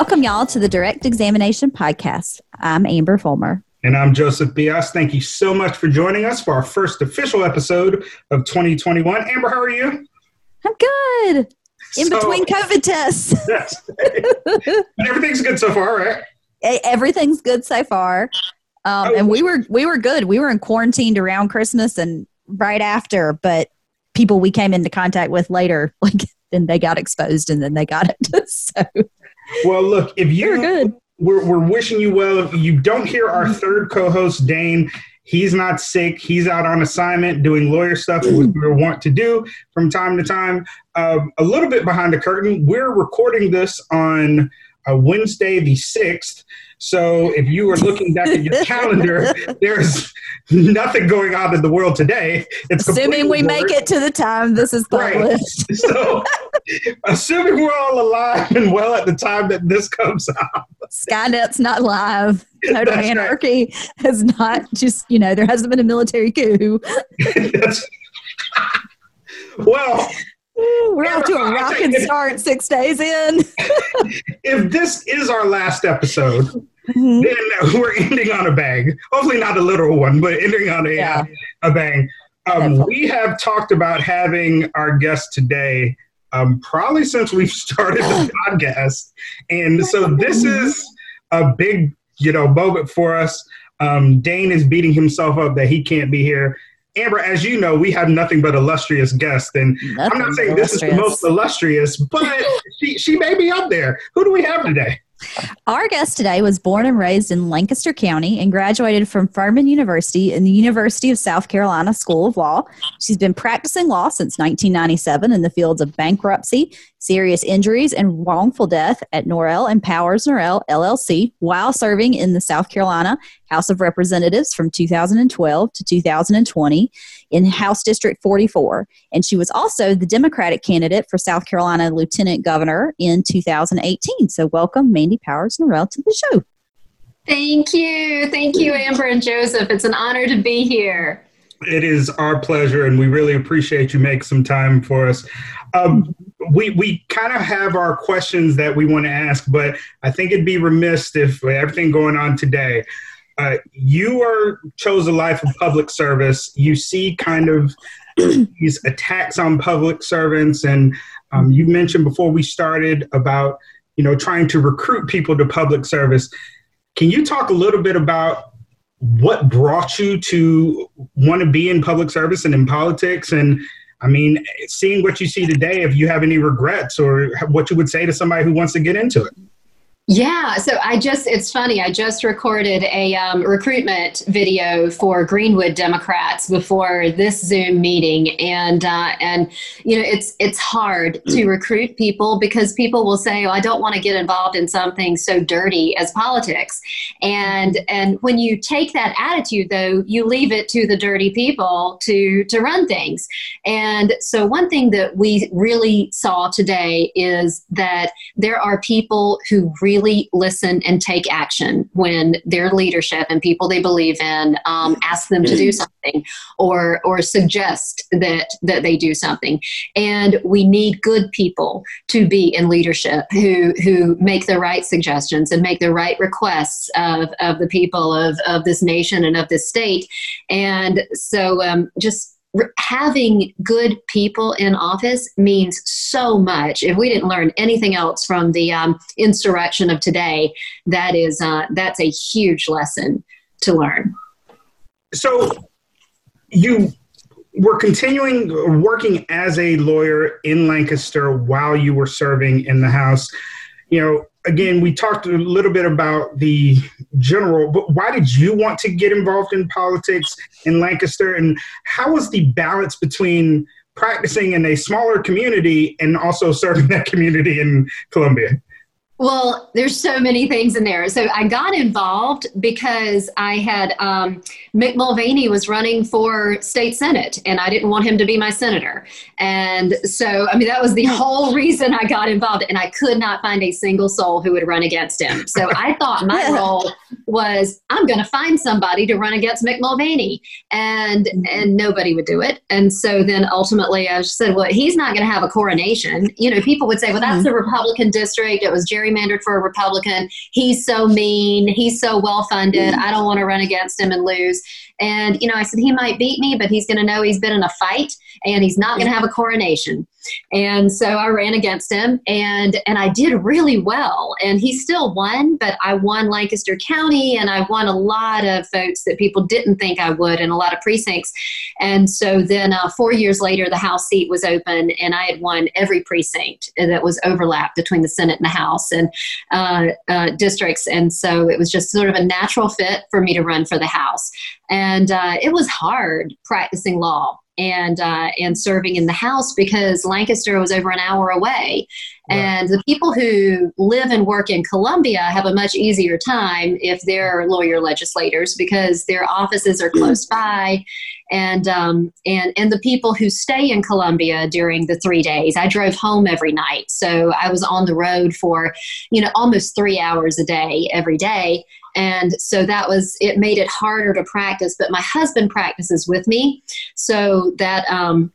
Welcome, y'all, to the Direct Examination Podcast. I'm Amber Fulmer. And I'm Joseph Bias. Thank you so much for joining us for our first official episode of 2021. Amber, how are you? I'm good. In so, between COVID tests. Yes. everything's good so far, right? Everything's good so far. Um, oh, and we were we were good. We were in quarantined around Christmas and right after, but people we came into contact with later, like then they got exposed and then they got it. so well, look, if you're good, we're, we're wishing you well. If you don't hear our third co-host, Dane, he's not sick. He's out on assignment doing lawyer stuff, which we want to do from time to time. Um, a little bit behind the curtain, we're recording this on a Wednesday, the 6th. So if you are looking back at your calendar, there's nothing going on in the world today. It's assuming we make it to the time this is published. Right. So assuming we're all alive and well at the time that this comes out. Skynet's not live. Total That's anarchy right. has not just, you know, there hasn't been a military coup. well, we're off to a rocking start six days in. if this is our last episode, mm-hmm. then we're ending on a bang. Hopefully, not a literal one, but ending on a, yeah. a bang. Um, we have talked about having our guest today um, probably since we've started the podcast. And so this is a big, you know, moment for us. Um, Dane is beating himself up that he can't be here. Amber, as you know, we have nothing but illustrious guests, and nothing I'm not saying this is the most illustrious, but she, she may be up there. Who do we have today? Our guest today was born and raised in Lancaster County and graduated from Furman University in the University of South Carolina School of Law. She's been practicing law since 1997 in the fields of bankruptcy, serious injuries, and wrongful death at Norrell and Powers Norrell LLC while serving in the South Carolina House of Representatives from 2012 to 2020 in House District 44. And she was also the Democratic candidate for South Carolina Lieutenant Governor in 2018. So, welcome, Mandy Powers Norrell, to the show. Thank you. Thank you, Amber and Joseph. It's an honor to be here. It is our pleasure, and we really appreciate you make some time for us. Um, we we kind of have our questions that we want to ask, but I think it'd be remiss if everything going on today. Uh, you are chose a life of public service. You see kind of these attacks on public servants, and um, you mentioned before we started about you know trying to recruit people to public service. Can you talk a little bit about what brought you to want to be in public service and in politics and I mean, seeing what you see today, if you have any regrets or what you would say to somebody who wants to get into it. Yeah, so I just, it's funny, I just recorded a um, recruitment video for Greenwood Democrats before this Zoom meeting. And, uh, and you know, it's, it's hard to recruit people because people will say, oh, I don't want to get involved in something so dirty as politics. And, and when you take that attitude, though, you leave it to the dirty people to, to run things. And so one thing that we really saw today is that there are people who really really listen and take action when their leadership and people they believe in um, ask them to do mm-hmm. something or or suggest that that they do something. And we need good people to be in leadership who who make the right suggestions and make the right requests of, of the people of, of this nation and of this state. And so um, just having good people in office means so much. If we didn't learn anything else from the um, insurrection of today, that is uh, that's a huge lesson to learn. So you were continuing working as a lawyer in Lancaster while you were serving in the House. You know, again, we talked a little bit about the general, but why did you want to get involved in politics in Lancaster? And how was the balance between practicing in a smaller community and also serving that community in Columbia? Well, there's so many things in there. So I got involved because I had um, Mick Mulvaney was running for state senate, and I didn't want him to be my senator. And so, I mean, that was the whole reason I got involved. And I could not find a single soul who would run against him. So I thought my role was I'm going to find somebody to run against Mick Mulvaney, and and nobody would do it. And so then ultimately, I said, well, he's not going to have a coronation. You know, people would say, well, that's mm-hmm. the Republican district. It was Jerry gerrymandered for a Republican. He's so mean. He's so well funded. Mm-hmm. I don't want to run against him and lose. And, you know, I said, he might beat me, but he's going to know he's been in a fight and he's not going to have a coronation. And so I ran against him and, and I did really well. And he still won, but I won Lancaster County and I won a lot of votes that people didn't think I would in a lot of precincts. And so then uh, four years later, the House seat was open and I had won every precinct that was overlapped between the Senate and the House and uh, uh, districts. And so it was just sort of a natural fit for me to run for the House. And uh, it was hard practicing law and uh, and serving in the House because Lancaster was over an hour away, right. and the people who live and work in Columbia have a much easier time if they're lawyer legislators because their offices are close by, and um, and and the people who stay in Columbia during the three days. I drove home every night, so I was on the road for you know almost three hours a day every day and so that was it made it harder to practice but my husband practices with me so that um,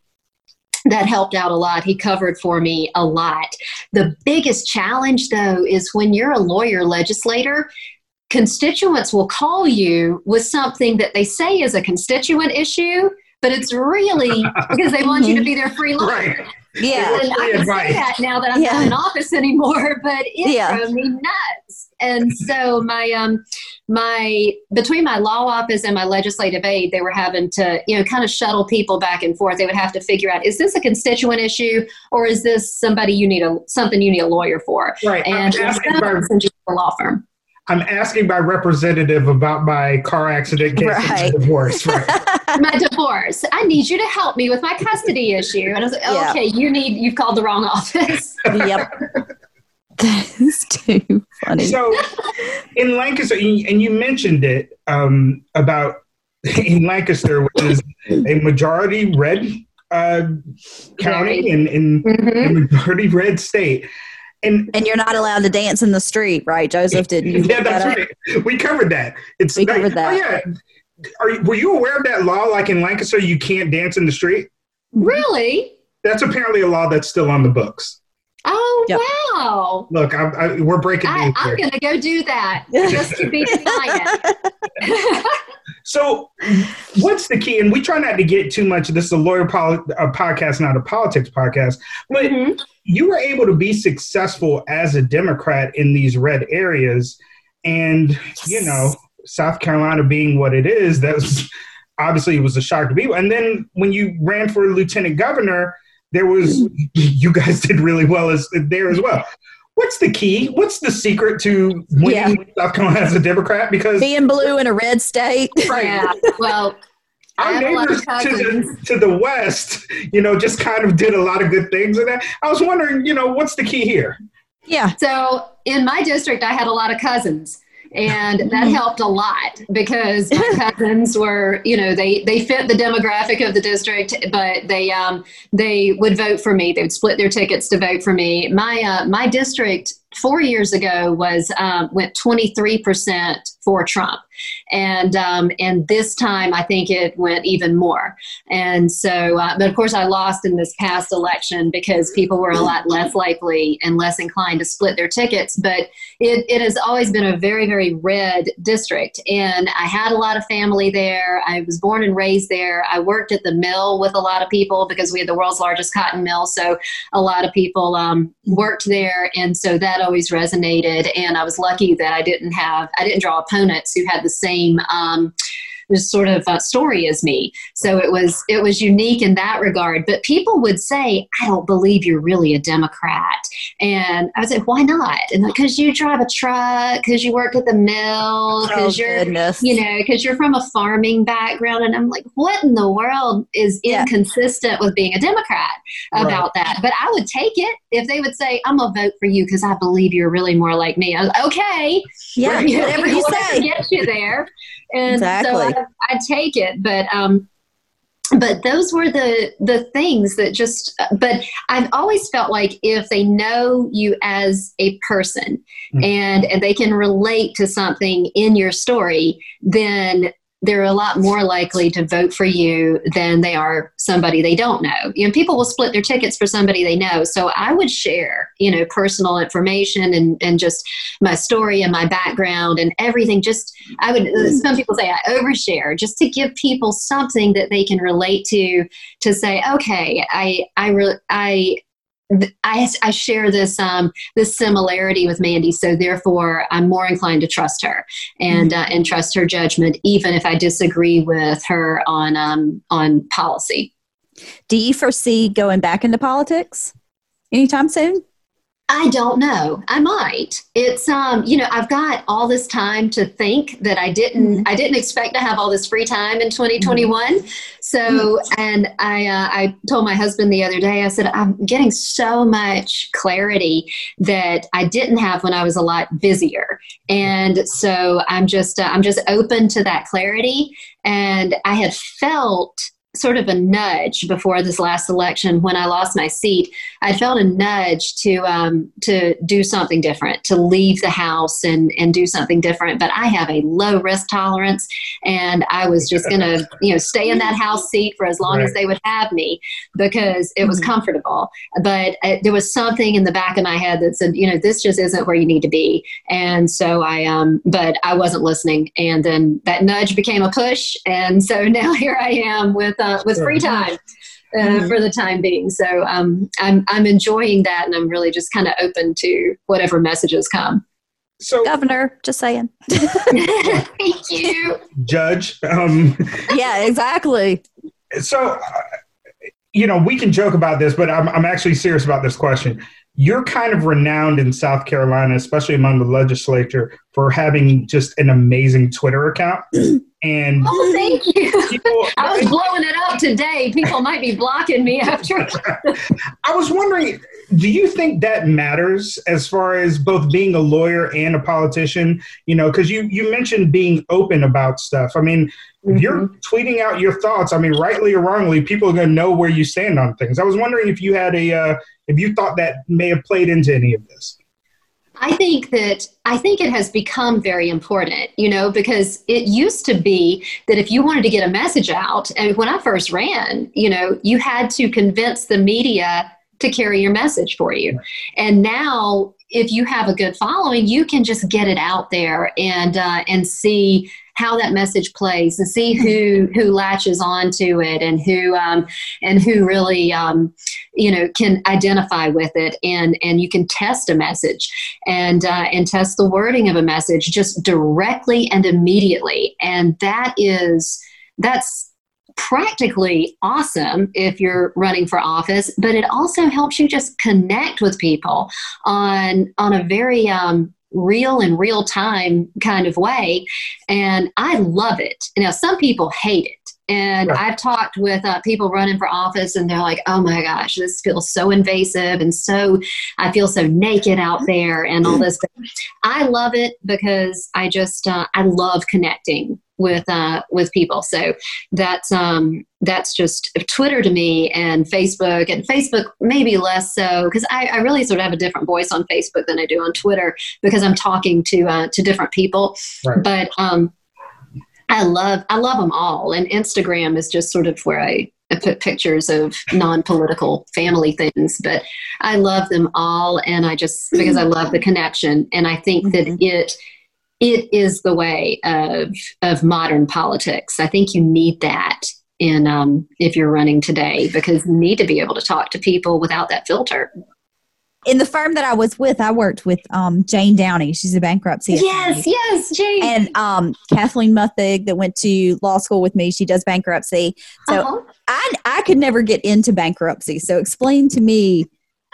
that helped out a lot. He covered for me a lot. The biggest challenge, though, is when you're a lawyer legislator, constituents will call you with something that they say is a constituent issue, but it's really because they want you to be their free lawyer. Right. Yeah, and I can say that now that I'm yeah. not in office anymore, but it yeah. drove me nuts. And so my um my between my law office and my legislative aide, they were having to you know kind of shuttle people back and forth. They would have to figure out is this a constituent issue or is this somebody you need a something you need a lawyer for? Right. And a law firm. I'm asking my representative about my car accident case right. divorce. Right. my divorce. I need you to help me with my custody issue. And I was like, oh, okay, you need you've called the wrong office. yep. That is too funny. So, in Lancaster, and you mentioned it um, about in Lancaster, which is a majority red uh, county and in, mm-hmm. a majority red state. And, and you're not allowed to dance in the street, right, Joseph? Did you? Yeah, that's that right. We covered that. It's we covered that. Oh, yeah. Are you, were you aware of that law? Like in Lancaster, you can't dance in the street. Really? That's apparently a law that's still on the books. Oh yep. wow! Look, I, I, we're breaking I, I'm going to go do that just to be defiant. so, what's the key? And we try not to get too much. This is a lawyer poli- a podcast, not a politics podcast. But mm-hmm. you were able to be successful as a Democrat in these red areas, and yes. you know, South Carolina being what it is, that was obviously it was a shock to people. And then when you ran for lieutenant governor there was you guys did really well as there as well. What's the key? What's the secret to winning yeah. South Carolina as a Democrat? Because being blue in a red state, right? Yeah. Well, our neighbors to the, to the west, you know, just kind of did a lot of good things in that. I was wondering, you know, what's the key here? Yeah. So in my district, I had a lot of cousins and that helped a lot because my cousins were you know they they fit the demographic of the district but they um they would vote for me they would split their tickets to vote for me my uh, my district four years ago was um, went 23% for Trump. And um, and this time I think it went even more. And so, uh, but of course, I lost in this past election because people were a lot less likely and less inclined to split their tickets. But it, it has always been a very, very red district. And I had a lot of family there. I was born and raised there. I worked at the mill with a lot of people because we had the world's largest cotton mill. So a lot of people um, worked there. And so that always resonated. And I was lucky that I didn't have, I didn't draw opponents who had the same um, sort of uh, story as me. So it was it was unique in that regard. But people would say, "I don't believe you're really a Democrat," and I would say, "Why not?" And because you drive a truck, because you work at the mill, because oh, you're goodness. you know because you're from a farming background, and I'm like, what in the world is yeah. inconsistent with being a Democrat about right. that? But I would take it if they would say, "I'm gonna vote for you because I believe you're really more like me." I was, okay, yeah, whatever you say, get you there. And exactly. so I, I take it, but um, but those were the the things that just but i've always felt like if they know you as a person mm-hmm. and and they can relate to something in your story then they're a lot more likely to vote for you than they are somebody they don't know. You know, people will split their tickets for somebody they know. So I would share, you know, personal information and, and just my story and my background and everything. Just, I would, some people say I overshare just to give people something that they can relate to, to say, okay, I, I, re- I, I, I share this um, this similarity with Mandy, so therefore I'm more inclined to trust her and mm-hmm. uh, and trust her judgment, even if I disagree with her on um, on policy. Do you foresee going back into politics anytime soon? I don't know. I might. It's um, you know, I've got all this time to think that I didn't mm-hmm. I didn't expect to have all this free time in 2021. Mm-hmm. So, mm-hmm. and I uh, I told my husband the other day I said I'm getting so much clarity that I didn't have when I was a lot busier. And so I'm just uh, I'm just open to that clarity and I had felt sort of a nudge before this last election when I lost my seat. I felt a nudge to um, to do something different, to leave the house and and do something different. But I have a low risk tolerance, and I was just going to you know stay in that house seat for as long right. as they would have me because it was mm-hmm. comfortable. But uh, there was something in the back of my head that said, you know, this just isn't where you need to be. And so I um, but I wasn't listening, and then that nudge became a push, and so now here I am with uh, with free time uh, mm-hmm. for the time being. So um, I'm I'm enjoying that, and I'm really just kind of open to whatever messages come. So, Governor, just saying. Thank you, Judge. Um, yeah, exactly. So, uh, you know, we can joke about this, but I'm I'm actually serious about this question you're kind of renowned in South Carolina, especially among the legislature, for having just an amazing Twitter account. And oh, thank you. People, I was blowing it up today. People might be blocking me after. I was wondering, do you think that matters as far as both being a lawyer and a politician? You know, because you you mentioned being open about stuff. I mean, mm-hmm. you're tweeting out your thoughts. I mean, rightly or wrongly, people are going to know where you stand on things. I was wondering if you had a uh, if you thought that may have played into any of this. I think that I think it has become very important, you know, because it used to be that if you wanted to get a message out, and when I first ran, you know, you had to convince the media to carry your message for you. And now, if you have a good following, you can just get it out there and uh, and see how that message plays and see who who latches onto it and who um, and who really um, you know can identify with it and and you can test a message and uh, and test the wording of a message just directly and immediately. And that is that's practically awesome if you're running for office but it also helps you just connect with people on on a very um, real and real time kind of way. And I love it. You know, some people hate it. And right. I've talked with uh, people running for office, and they're like, oh my gosh, this feels so invasive and so, I feel so naked out there and all this. But I love it because I just, uh, I love connecting with uh, with people. So that's um, that's just Twitter to me and Facebook and Facebook maybe less so because I, I, really sort of have a different voice on Facebook than I do on Twitter because I'm talking to uh, to different people. Right. But um, I love I love them all, and Instagram is just sort of where I I put pictures of non-political family things, but I love them all, and I just because I love the connection, and I think that mm-hmm. it it is the way of of modern politics. I think you need that in um, if you're running today because you need to be able to talk to people without that filter. In the firm that I was with, I worked with um, Jane Downey. She's a bankruptcy. Yes, attorney. yes, Jane. And um, Kathleen Muthig that went to law school with me. She does bankruptcy. So uh-huh. I I could never get into bankruptcy. So explain to me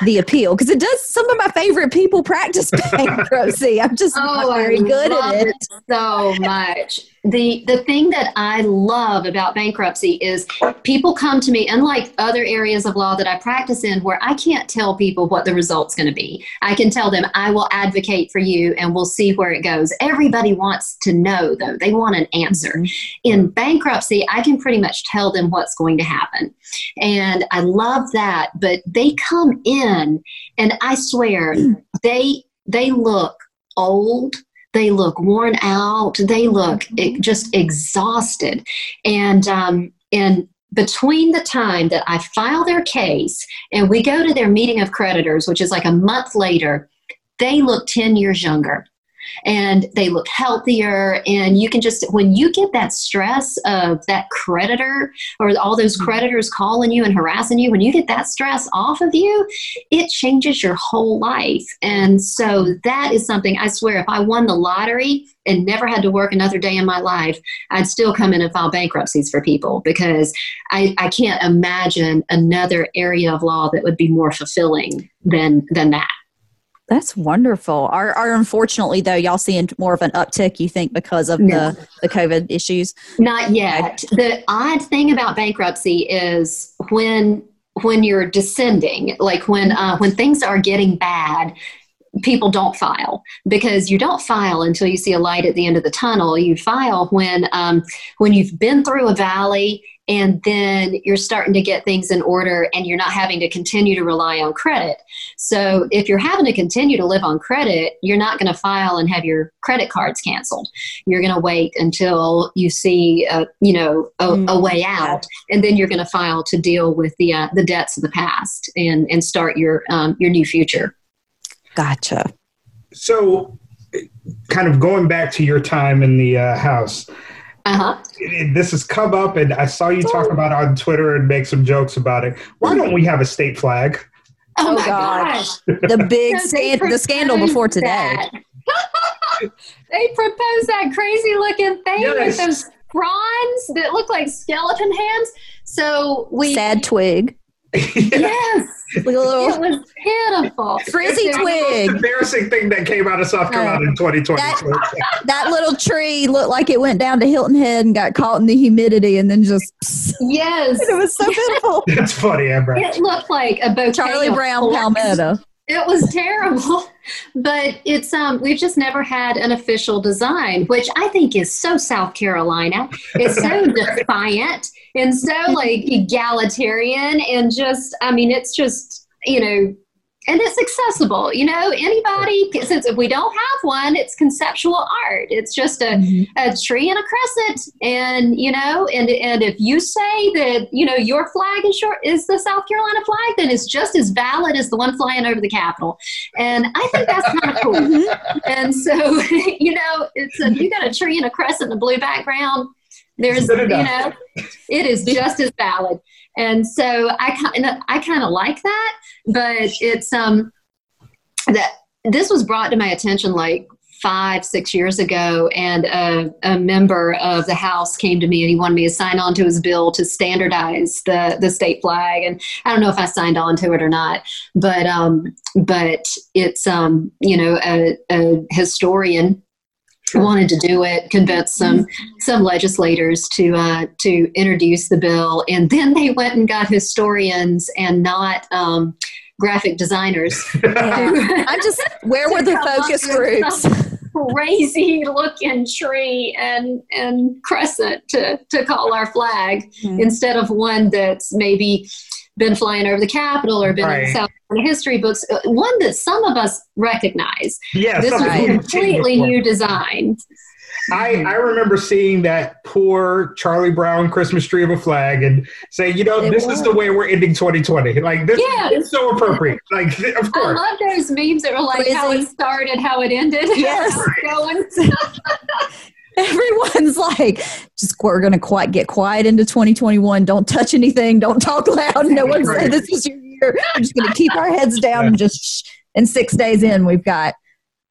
the appeal because it does some of my favorite people practice bankruptcy. I'm just oh, not very I good at it. it so much the the thing that I love about bankruptcy is people come to me, unlike other areas of law that I practice in, where I can't tell people what the result's going to be. I can tell them I will advocate for you, and we'll see where it goes. Everybody wants to know, though; they want an answer. Mm-hmm. In bankruptcy, I can pretty much tell them what's going to happen, and I love that. But they come in, and I swear they they look old they look worn out. They look just exhausted. And um, and between the time that I file their case and we go to their meeting of creditors, which is like a month later, they look 10 years younger and they look healthier. And you can just, when you get that stress of that creditor or all those mm-hmm. creditors calling you and harassing you, when you get that stress off of you, it changes your whole life. And so that is something I swear, if I won the lottery, and never had to work another day in my life, I'd still come in and file bankruptcies for people because I, I can't imagine another area of law that would be more fulfilling than than that. That's wonderful. Are, are unfortunately though y'all seeing more of an uptick? You think because of no. the the COVID issues? Not yet. The odd thing about bankruptcy is when when you're descending, like when uh, when things are getting bad, people don't file because you don't file until you see a light at the end of the tunnel. You file when um, when you've been through a valley and then you're starting to get things in order and you're not having to continue to rely on credit. So if you're having to continue to live on credit, you're not going to file and have your credit cards canceled. You're going to wait until you see, a, you know, a, a mm-hmm. way out, and then you're going to file to deal with the uh, the debts of the past and and start your um, your new future. Gotcha. So, kind of going back to your time in the uh, house uh-huh. This has come up, and I saw you talk about it on Twitter and make some jokes about it. Why don't we have a state flag? Oh, oh my gosh. The big so the scandal before today. they proposed that crazy looking thing yes. with those fronds that look like skeleton hands. So we sad twig. yes. Like little, it was pitiful. Frizzy twig. embarrassing thing that came out of South Carolina in 2020. That, that, little tree looked like it went down to Hilton Head and got caught in the humidity and then just. Yes. it was so beautiful. That's funny, Amber. It looked like a bouquet. Charlie Brown palmetto. It was terrible, but it's um we've just never had an official design, which I think is so South Carolina. It's so defiant and so like egalitarian and just I mean it's just you know and it's accessible you know anybody since if we don't have one it's conceptual art it's just a, mm-hmm. a tree and a crescent and you know and and if you say that you know your flag is your is the south carolina flag then it's just as valid as the one flying over the capitol and i think that's kind of cool mm-hmm. and so you know it's a, you got a tree and a crescent and a blue background there's, you know, it is just as valid. And so I kind I kind of like that, but it's, um, that this was brought to my attention like five, six years ago, and a, a, member of the House came to me and he wanted me to sign on to his bill to standardize the, the state flag. And I don't know if I signed on to it or not, but um, but it's um, you know a, a historian wanted to do it, convinced some mm-hmm. some legislators to uh, to introduce the bill, and then they went and got historians and not um, graphic designers. I'm just where were the focus groups? Crazy looking tree and and crescent to to call our flag mm-hmm. instead of one that's maybe been flying over the Capitol or been right. in South Carolina history books. Uh, one that some of us recognize. Yeah, this was a completely new design. I, I remember seeing that poor Charlie Brown Christmas tree of a flag and saying, you know, it this was. is the way we're ending 2020. Like this yeah. is so appropriate. Like of course. I love those memes that were like Crazy. how it started, how it ended. Yes. going. everyone's like, just we're going to quite get quiet into 2021. Don't touch anything. Don't talk loud. No one say this is your year. We're just going to keep our heads down and just. Shh. And six days in, we've got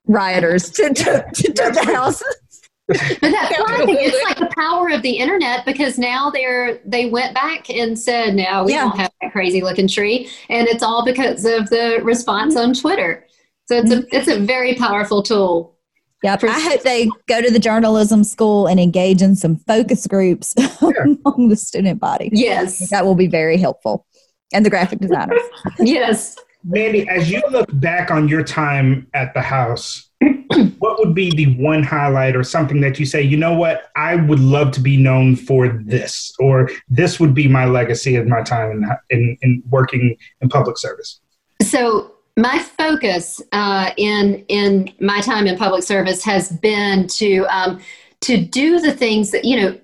rioters to, to, to, to the house. but that's why it's like the power of the internet because now they're they went back and said no we yeah. don't have that crazy looking tree and it's all because of the response on twitter so it's a mm-hmm. it's a very powerful tool Yep. I hope they go to the journalism school and engage in some focus groups yeah. among the student body. Yes. That will be very helpful. And the graphic designers. yes. Mandy, as you look back on your time at the house, what would be the one highlight or something that you say, you know what, I would love to be known for this, or this would be my legacy of my time in, in, in working in public service? So my focus uh, in in my time in public service has been to um, to do the things that you know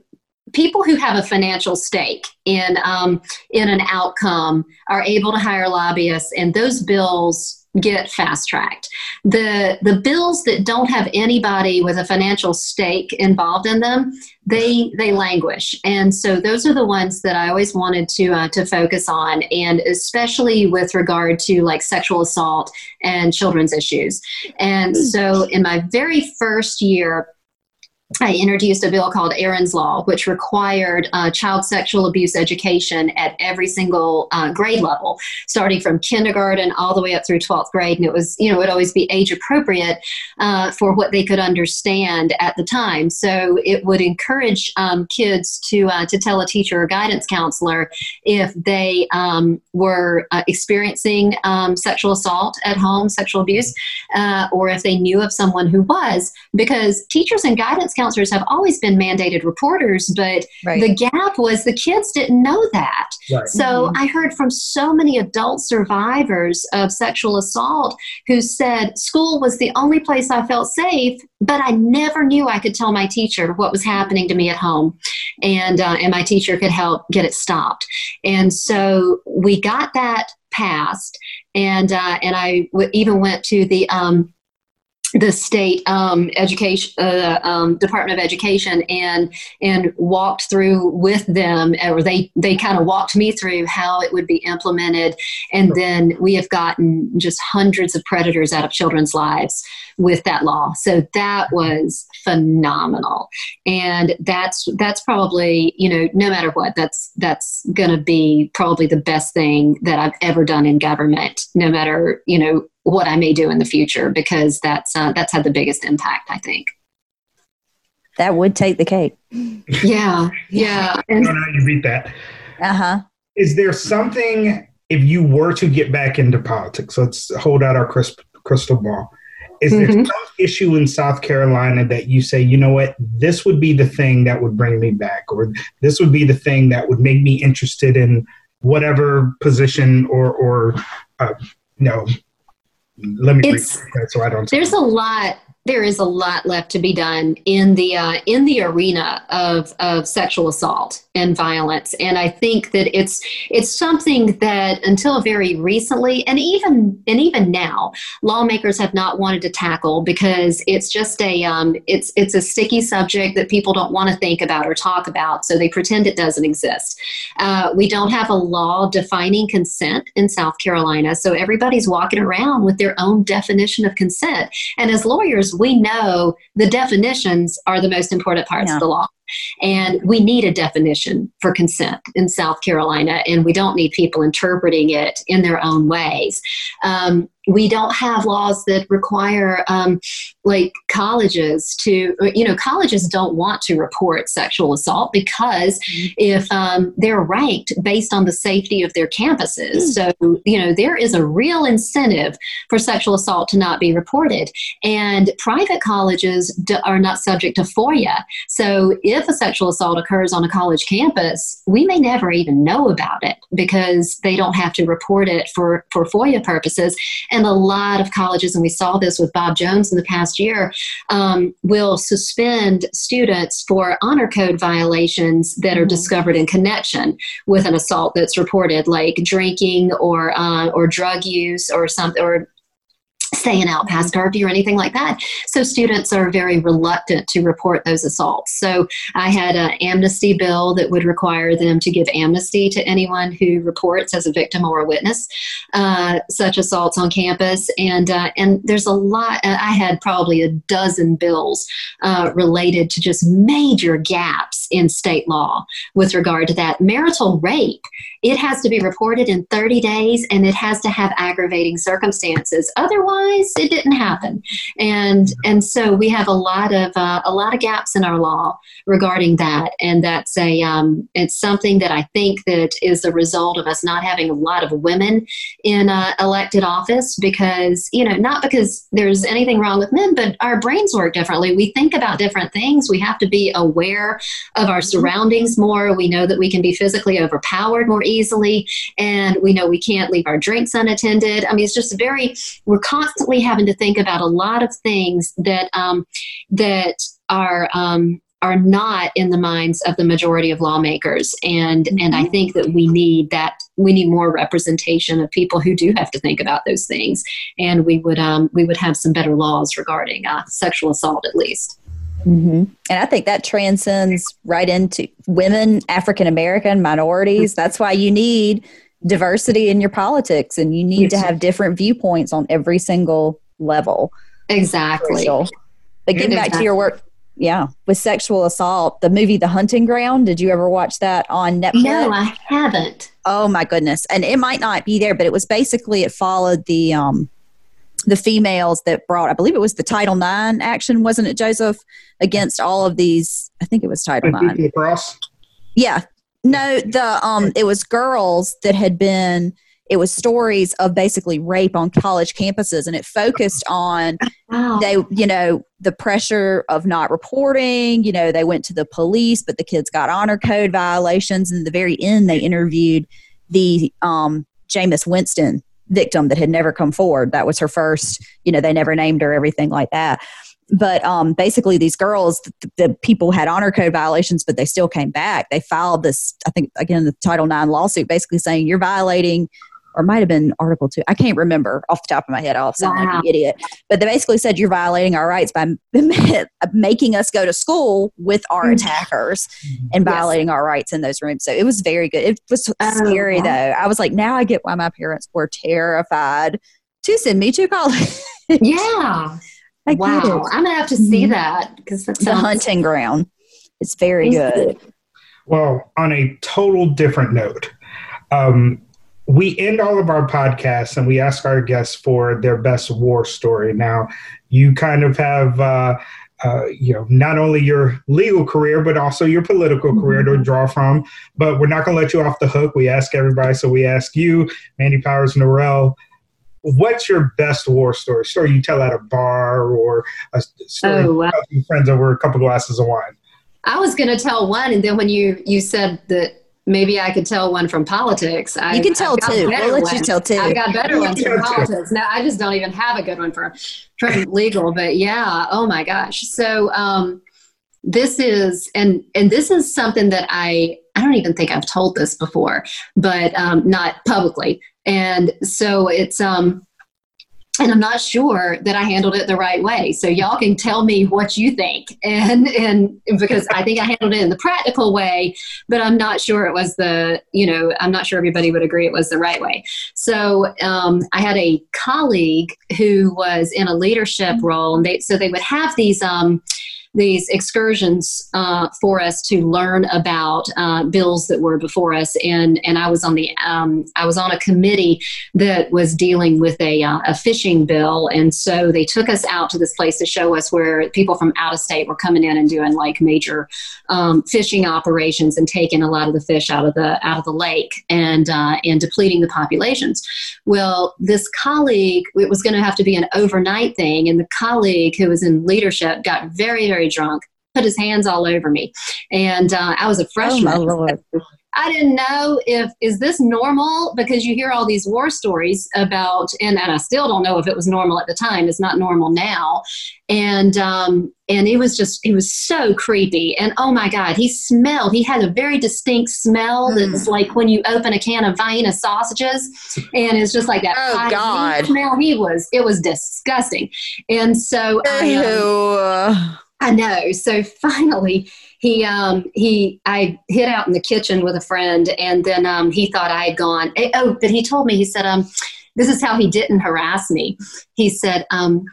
people who have a financial stake in um, in an outcome are able to hire lobbyists, and those bills get fast tracked. The the bills that don't have anybody with a financial stake involved in them, they they languish. And so those are the ones that I always wanted to uh, to focus on, and especially with regard to like sexual assault and children's issues. And so in my very first year I introduced a bill called Erin's Law, which required uh, child sexual abuse education at every single uh, grade level, starting from kindergarten all the way up through 12th grade. And it was, you know, it would always be age appropriate uh, for what they could understand at the time. So it would encourage um, kids to, uh, to tell a teacher or guidance counselor if they um, were uh, experiencing um, sexual assault at home, sexual abuse, uh, or if they knew of someone who was, because teachers and guidance counselors have always been mandated reporters, but right. the gap was the kids didn't know that. Right. So mm-hmm. I heard from so many adult survivors of sexual assault who said school was the only place I felt safe, but I never knew I could tell my teacher what was happening to me at home, and uh, and my teacher could help get it stopped. And so we got that passed, and uh, and I w- even went to the um, the state um, education uh, um, Department of Education and and walked through with them, or they they kind of walked me through how it would be implemented, and then we have gotten just hundreds of predators out of children's lives with that law. So that was phenomenal, and that's that's probably you know no matter what that's that's going to be probably the best thing that I've ever done in government. No matter you know what I may do in the future because that's uh, that's had the biggest impact, I think. That would take the cake. yeah, yeah. I don't know how you beat that. Uh huh. Is there something if you were to get back into politics? Let's hold out our crystal ball. Is mm-hmm. there some issue in South Carolina that you say, you know what, this would be the thing that would bring me back, or this would be the thing that would make me interested in whatever position or or uh, you know let me it's, that so I don't. There's a lot there is a lot left to be done in the uh, in the arena of, of sexual assault and violence. And i think that it's it's something that until very recently and even and even now lawmakers have not wanted to tackle because it's just a um, it's it's a sticky subject that people don't want to think about or talk about so they pretend it doesn't exist. Uh, we don't have a law defining consent in south carolina so everybody's walking around with their own definition of consent. And as lawyers we know the definitions are the most important parts yeah. of the law. And we need a definition for consent in South Carolina, and we don't need people interpreting it in their own ways. Um, we don't have laws that require um, like colleges to you know colleges don't want to report sexual assault because mm-hmm. if um, they're ranked based on the safety of their campuses mm. so you know there is a real incentive for sexual assault to not be reported and private colleges are not subject to foia so if a sexual assault occurs on a college campus we may never even know about it because they don't have to report it for for foia purposes and a lot of colleges, and we saw this with Bob Jones in the past year, um, will suspend students for honor code violations that are mm-hmm. discovered in connection with an assault that's reported, like drinking or uh, or drug use or something or staying out past curfew or anything like that. So students are very reluctant to report those assaults. So I had an amnesty bill that would require them to give amnesty to anyone who reports as a victim or a witness uh, such assaults on campus. And uh, and there's a lot. Uh, I had probably a dozen bills uh, related to just major gaps in state law with regard to that marital rape. It has to be reported in 30 days, and it has to have aggravating circumstances. Otherwise wise, it didn't happen, and and so we have a lot of uh, a lot of gaps in our law regarding that, and that's a um, it's something that I think that is a result of us not having a lot of women in uh, elected office because you know not because there's anything wrong with men, but our brains work differently. We think about different things. We have to be aware of our surroundings more. We know that we can be physically overpowered more easily, and we know we can't leave our drinks unattended. I mean, it's just very, we're constantly having to think about a lot of things that, um, that are, um, are not in the minds of the majority of lawmakers and mm-hmm. and I think that we need that we need more representation of people who do have to think about those things and we would um, we would have some better laws regarding uh, sexual assault at least Mm-hmm. And I think that transcends right into women, African American, minorities. That's why you need diversity in your politics and you need to have different viewpoints on every single level. Exactly. But getting back to your work, yeah, with sexual assault, the movie The Hunting Ground, did you ever watch that on Netflix? No, I haven't. Oh my goodness. And it might not be there, but it was basically it followed the um the females that brought, I believe it was the Title IX action, wasn't it, Joseph, against all of these? I think it was Title IX. Cross. Yeah, no, the um, it was girls that had been. It was stories of basically rape on college campuses, and it focused on wow. they, you know, the pressure of not reporting. You know, they went to the police, but the kids got honor code violations. And the very end, they interviewed the um, Jameis Winston victim that had never come forward. That was her first, you know, they never named her, everything like that. But um, basically, these girls, the, the, people had honor code violations, but they still came back. They filed this, I think, again, the Title IX lawsuit, basically saying you're violating or might have been Article Two. I can't remember off the top of my head. I'll sound wow. like an idiot. But they basically said you're violating our rights by making us go to school with our mm-hmm. attackers and violating yes. our rights in those rooms. So it was very good. It was oh, scary though. I was like, now I get why my parents were terrified to send me to college. yeah. I wow. I'm gonna have to see mm-hmm. that because that's the hunting ground. It's very good. Well, on a total different note, um, we end all of our podcasts and we ask our guests for their best war story. Now, you kind of have, uh, uh, you know, not only your legal career, but also your political mm-hmm. career to draw from. But we're not going to let you off the hook. We ask everybody. So we ask you, Mandy Powers Norrell, what's your best war story? Story you tell at a bar or a story oh, wow. with friends over a couple glasses of wine? I was going to tell one, and then when you you said that maybe I could tell one from politics. I, you can tell two. We'll let you tell two. I've got better ones from politics. Now I just don't even have a good one from from legal. But yeah, oh my gosh. So um, this is and and this is something that I I don't even think I've told this before, but um, not publicly. And so it's um and I'm not sure that I handled it the right way. So y'all can tell me what you think, and and because I think I handled it in the practical way, but I'm not sure it was the you know I'm not sure everybody would agree it was the right way. So um, I had a colleague who was in a leadership role, and they so they would have these. Um, these excursions uh, for us to learn about uh, bills that were before us. And and I was on the um, I was on a committee that was dealing with a uh, a fishing bill, and so they took us out to this place to show us where people from out of state were coming in and doing like major um, fishing operations and taking a lot of the fish out of the out of the lake and uh, and depleting the populations. Well, this colleague, it was going to have to be an overnight thing, and the colleague who was in leadership got very very very drunk, put his hands all over me. And uh, I was a freshman. Oh I didn't know if is this normal because you hear all these war stories about, and, and I still don't know if it was normal at the time. It's not normal now, and um, and it was just it was so creepy. And oh my God, he smelled. He had a very distinct smell mm. that's like when you open a can of Vienna sausages, and it's just like that. Oh God, smell. He was it was disgusting, and so I, um, I know. So finally, he um, he I hid out in the kitchen with a friend, and then um, he thought I had gone. Eh, oh, but he told me he said, um, "This is how he didn't harass me." He said, um,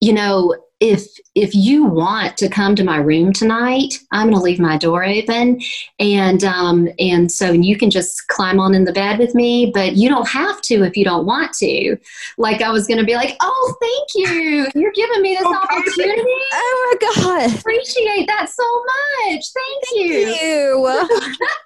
"You know, if if you want to come to my room tonight, I'm going to leave my door open, and um, and so you can just climb on in the bed with me. But you don't have to if you don't want to. Like I was going to be like, oh, thank you, you're giving me this oh, opportunity. Oh my god, appreciate that so much. Thank, thank you. you.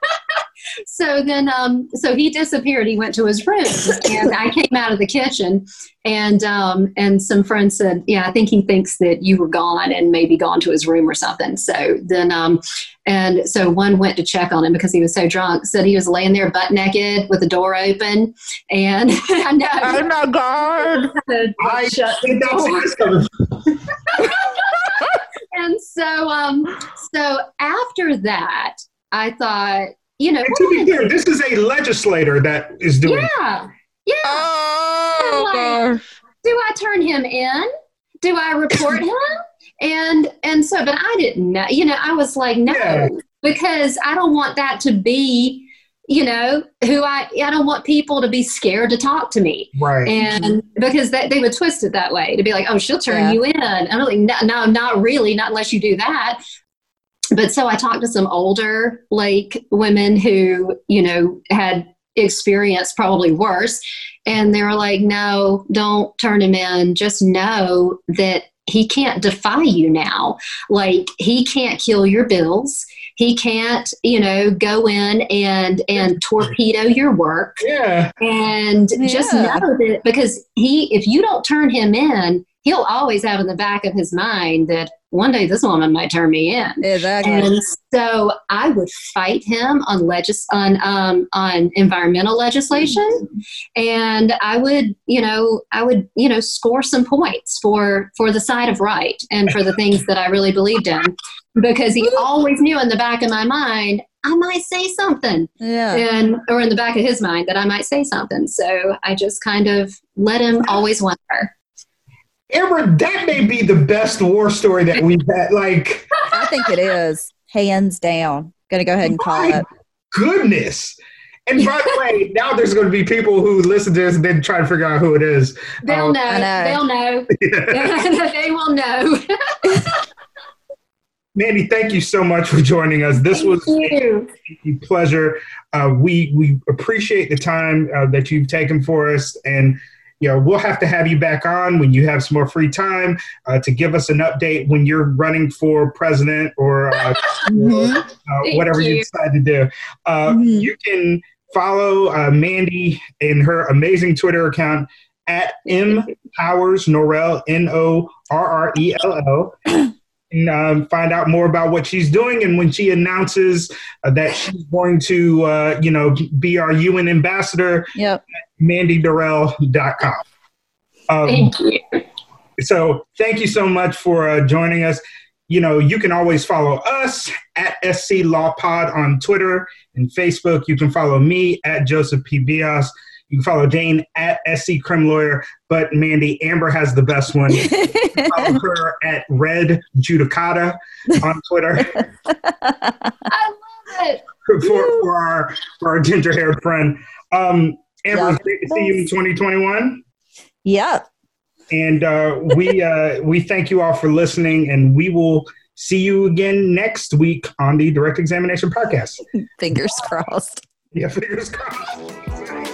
so then, um, so he disappeared. He went to his room, and I came out of the kitchen, and um, and some friends said, "Yeah, I think he thinks that you were gone and maybe gone to his room or something." So then, um, and so one went to check on him because he was so drunk. Said he was laying there butt naked with the door open, and I know. Oh my god! I shut the door. and so, um, so after that, I thought, you know, and to be clear, this is a legislator that is doing. Yeah, yeah. Oh, like, do I turn him in? Do I report him? And and so, but I didn't know. You know, I was like, no, yeah. because I don't want that to be. You know, who I I don't want people to be scared to talk to me, right? And because that they would twist it that way to be like, oh, she'll turn yeah. you in. I'm like, no, no, not really, not unless you do that but so I talked to some older like women who, you know, had experience probably worse. And they were like, no, don't turn him in. Just know that he can't defy you now. Like he can't kill your bills. He can't, you know, go in and and torpedo your work. Yeah. And yeah. just know that because he if you don't turn him in, he'll always have in the back of his mind that one day this woman might turn me in. Exactly. And so I would fight him on legis on um, on environmental legislation, and I would you know I would you know score some points for for the side of right and for the things that I really believed in, because he always knew in the back of my mind I might say something. Yeah. And or in the back of his mind that I might say something. So I just kind of let him always wonder. Amber, that may be the best war story that we've had. Like, I think it is hands down. Gonna go ahead and call it. Goodness. And by the way, now there's going to be people who listen to this and then try to figure out who it is. They'll um, know. know. They'll know. Yeah. they will know. Mandy, thank you so much for joining us. This thank was you. a pleasure. Uh, we we appreciate the time uh, that you've taken for us, and you know, we'll have to have you back on when you have some more free time uh, to give us an update when you're running for president or, uh, mm-hmm. uh, whatever you. you. decide to do. Uh, mm-hmm. You can follow uh, Mandy in her amazing Twitter account at M Powers Norrell, N O R R E L L. And um, find out more about what she's doing, and when she announces uh, that she's going to, you know, be our UN ambassador, yep mandynorrell.com. Um, thank you. So thank you so much for uh, joining us. You know, you can always follow us at SC Law Pod on Twitter and Facebook. You can follow me at Joseph P. Bias. You can follow Jane at SC Crim Lawyer, but Mandy Amber has the best one. follow her at Red Judicata on Twitter. I love it. For, for our for our ginger haired friend. Um, Amber, it's great see you in 2021. Yep. And uh, we uh, we thank you all for listening, and we will see you again next week on the Direct Examination Podcast. Fingers crossed. Yeah, fingers crossed.